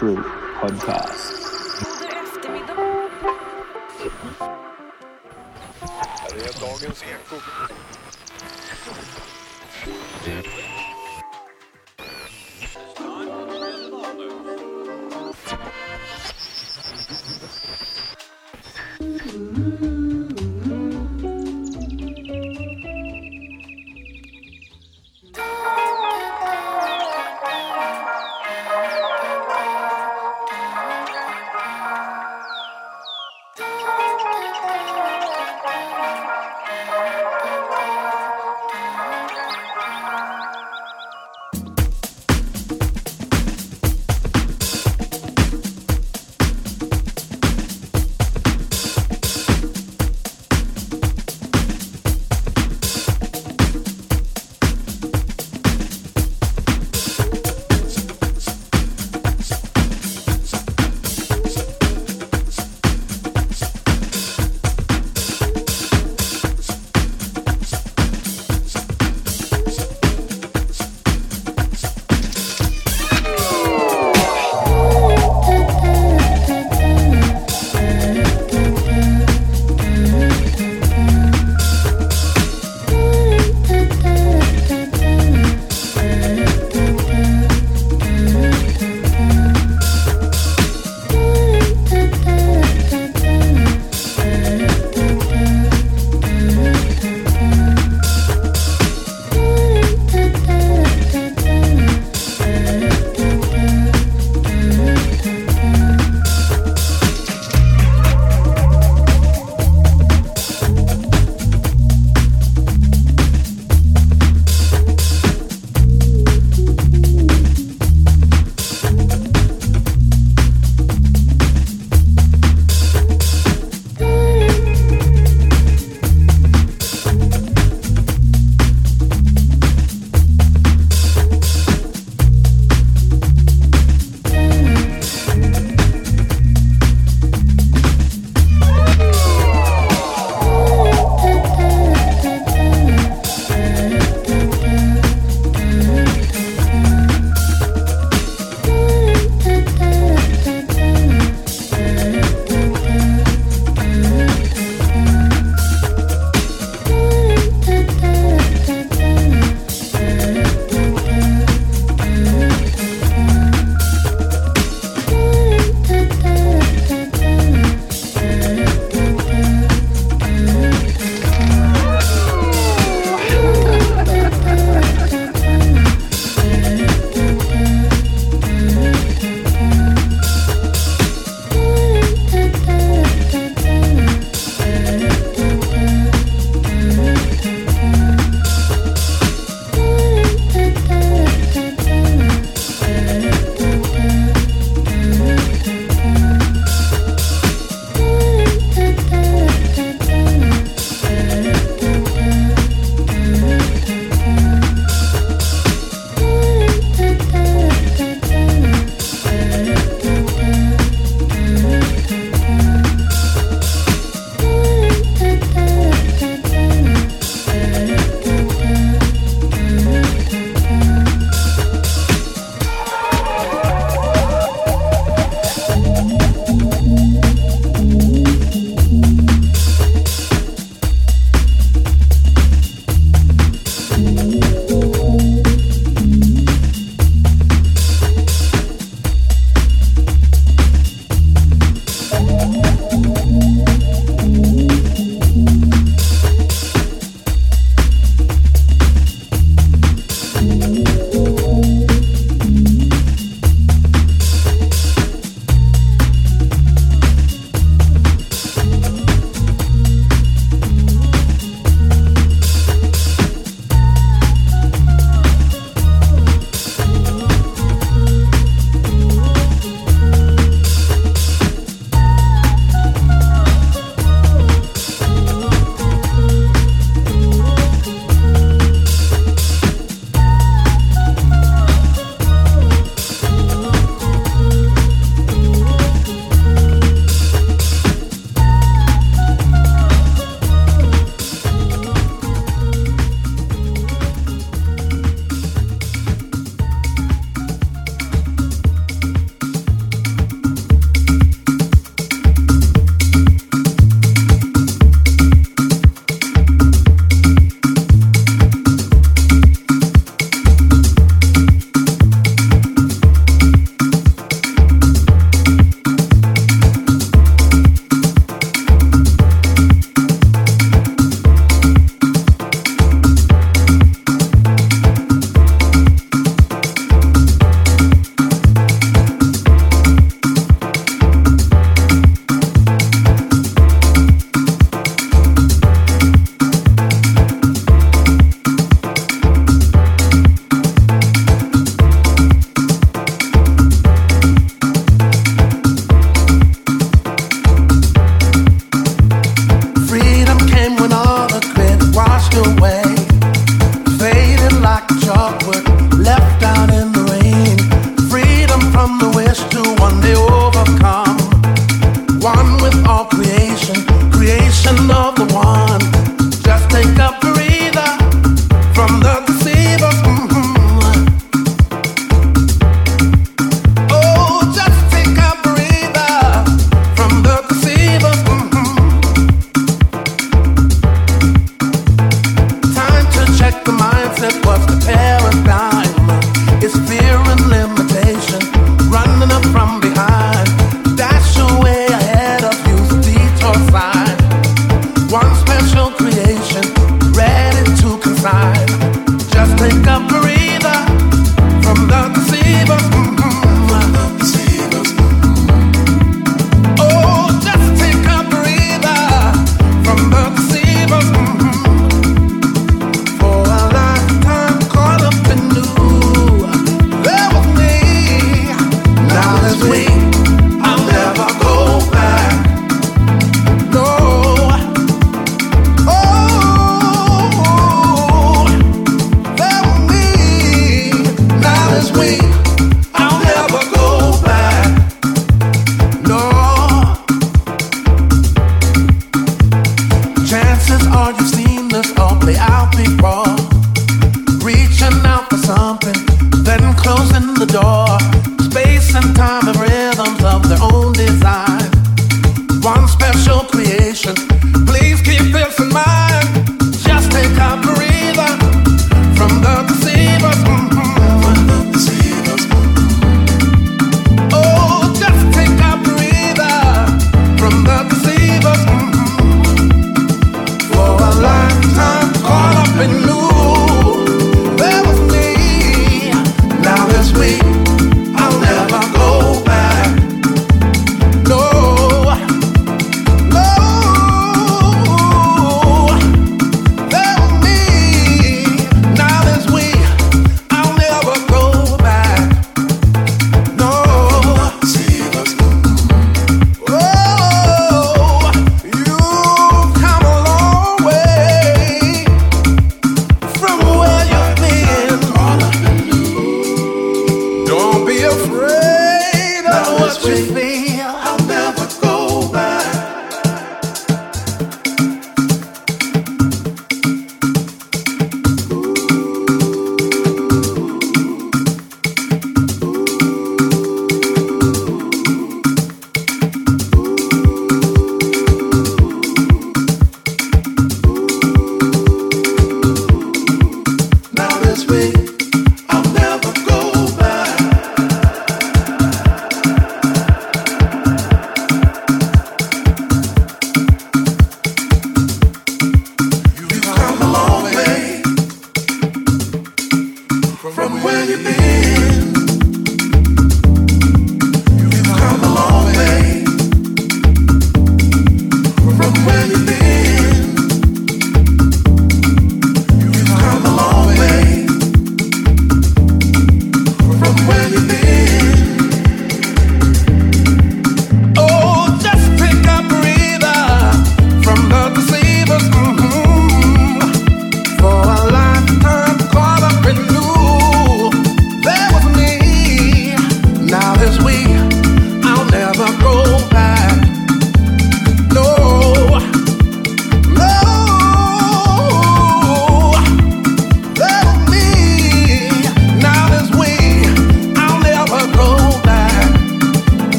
Troop podcast.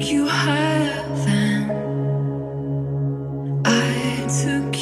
took you higher than I took